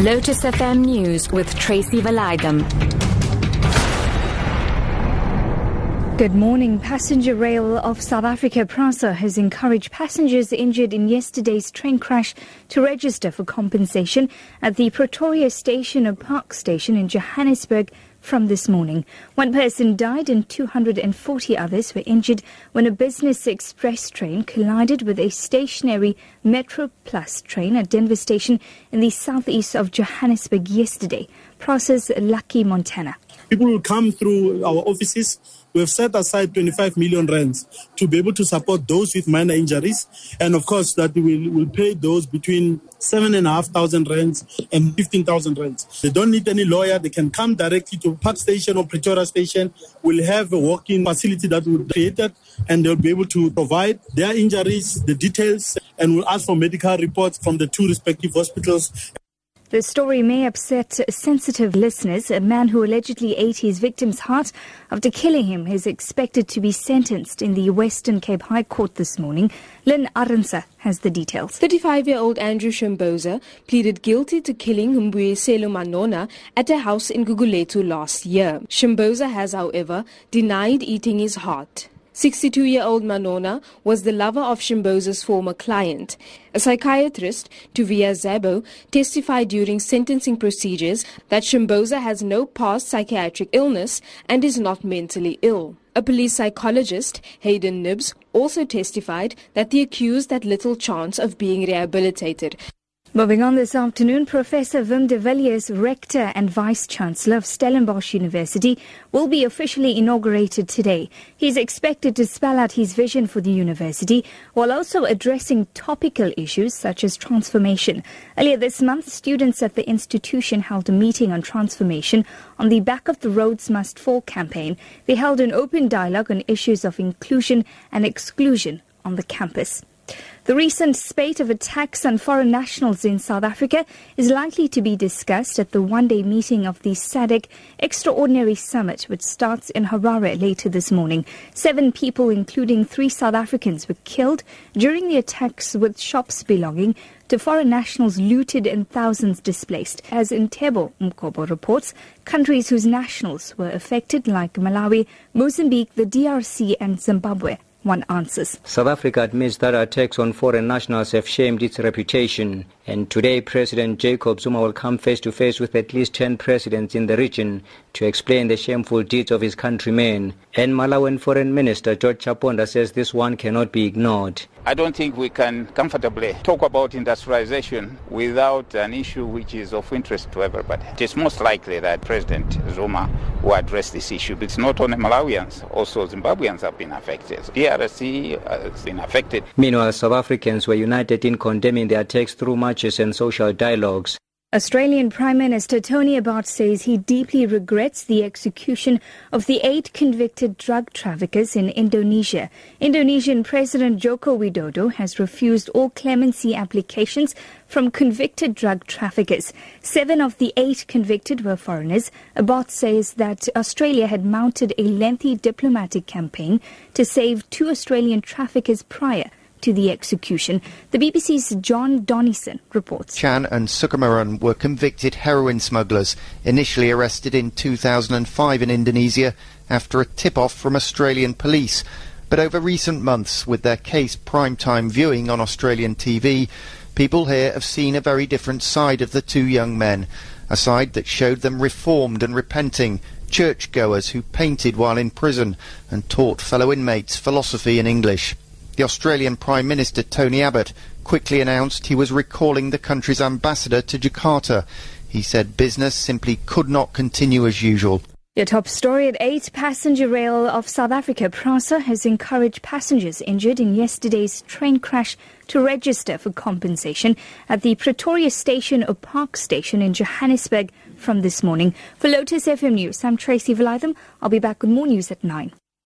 Lotus FM News with Tracy Valaydham. Good morning. Passenger Rail of South Africa, PRASA, has encouraged passengers injured in yesterday's train crash to register for compensation at the Pretoria Station or Park Station in Johannesburg from this morning. One person died and 240 others were injured when a business express train collided with a stationary Metro Plus train at Denver Station in the southeast of Johannesburg yesterday. PRASA's Lucky Montana. People will come through our offices we have set aside 25 million rands to be able to support those with minor injuries. And of course, that we will, will pay those between 7,500 rands and 15,000 rands. They don't need any lawyer. They can come directly to Park Station or Pretoria Station. We'll have a walk-in facility that we created and they'll be able to provide their injuries, the details, and we'll ask for medical reports from the two respective hospitals. The story may upset sensitive listeners. A man who allegedly ate his victim's heart after killing him is expected to be sentenced in the Western Cape High Court this morning. Lynn Arendse has the details. 35-year-old Andrew Shimboza pleaded guilty to killing Mbuyiselo Manona at a house in Gugulethu last year. Shimboza has, however, denied eating his heart. 62 year old Manona was the lover of Shimboza's former client. A psychiatrist, Tuviah Zabow, testified during sentencing procedures that Shimboza has no past psychiatric illness and is not mentally ill. A police psychologist, Hayden Nibbs, also testified that the accused had little chance of being rehabilitated. Moving on this afternoon, Professor Wim de Villiers, Rector and Vice Chancellor of Stellenbosch University, will be officially inaugurated today. He is expected to spell out his vision for the university while also addressing topical issues such as transformation. Earlier this month, students at the institution held a meeting on transformation on the back of the Rhodes Must Fall campaign. They held an open dialogue on issues of inclusion and exclusion on the campus. The recent spate of attacks on foreign nationals in South Africa is likely to be discussed at the one-day meeting of the SADC Extraordinary Summit, which starts in Harare later this morning. Seven people, including three South Africans, were killed during the attacks with shops belonging to foreign nationals looted and thousands displaced. As Ntebo Mkobo reports, countries whose nationals were affected like Malawi, Mozambique, the DRC and Zimbabwe one answers. South Africa admits that attacks on foreign nationals have shamed its reputation. And today, President Jacob Zuma will come face to face with at least 10 presidents in the region to explain the shameful deeds of his countrymen. And Malawian Foreign Minister George Chaponda says this one cannot be ignored. I don't think we can comfortably talk about industrialization without an issue which is of interest to everybody. It is most likely that President Zuma will address this issue It's not only Malawians, also Zimbabweans have been affected. DRC has been affected. Meanwhile, South Africans were united in condemning the attacks through and social dialogues. Australian Prime Minister Tony Abbott says he deeply regrets the execution of the eight convicted drug traffickers in Indonesia. Indonesian President Joko Widodo has refused all clemency applications from convicted drug traffickers. Seven of the eight convicted were foreigners. Abbott says that Australia had mounted a lengthy diplomatic campaign to save two Australian traffickers prior to the execution. The BBC's Jon Donnison reports. Chan and Sukumaran were convicted heroin smugglers, initially arrested in 2005 in Indonesia after a tip-off from Australian police. But over recent months, with their case prime-time viewing on Australian TV, people here have seen a very different side of the two young men, a side that showed them reformed and repenting, churchgoers who painted while in prison and taught fellow inmates philosophy and English the Australian Prime Minister Tony Abbott quickly announced he was recalling the country's ambassador to Jakarta. He said business simply could not continue as usual. Your top story at 8 Passenger Rail of South Africa, PRASA, has encouraged passengers injured in yesterday's train crash to register for compensation at the Pretoria Station or Park Station in Johannesburg from this morning. For Lotus FM News, I'm Tracy Valaydham. I'll be back with more news at 9.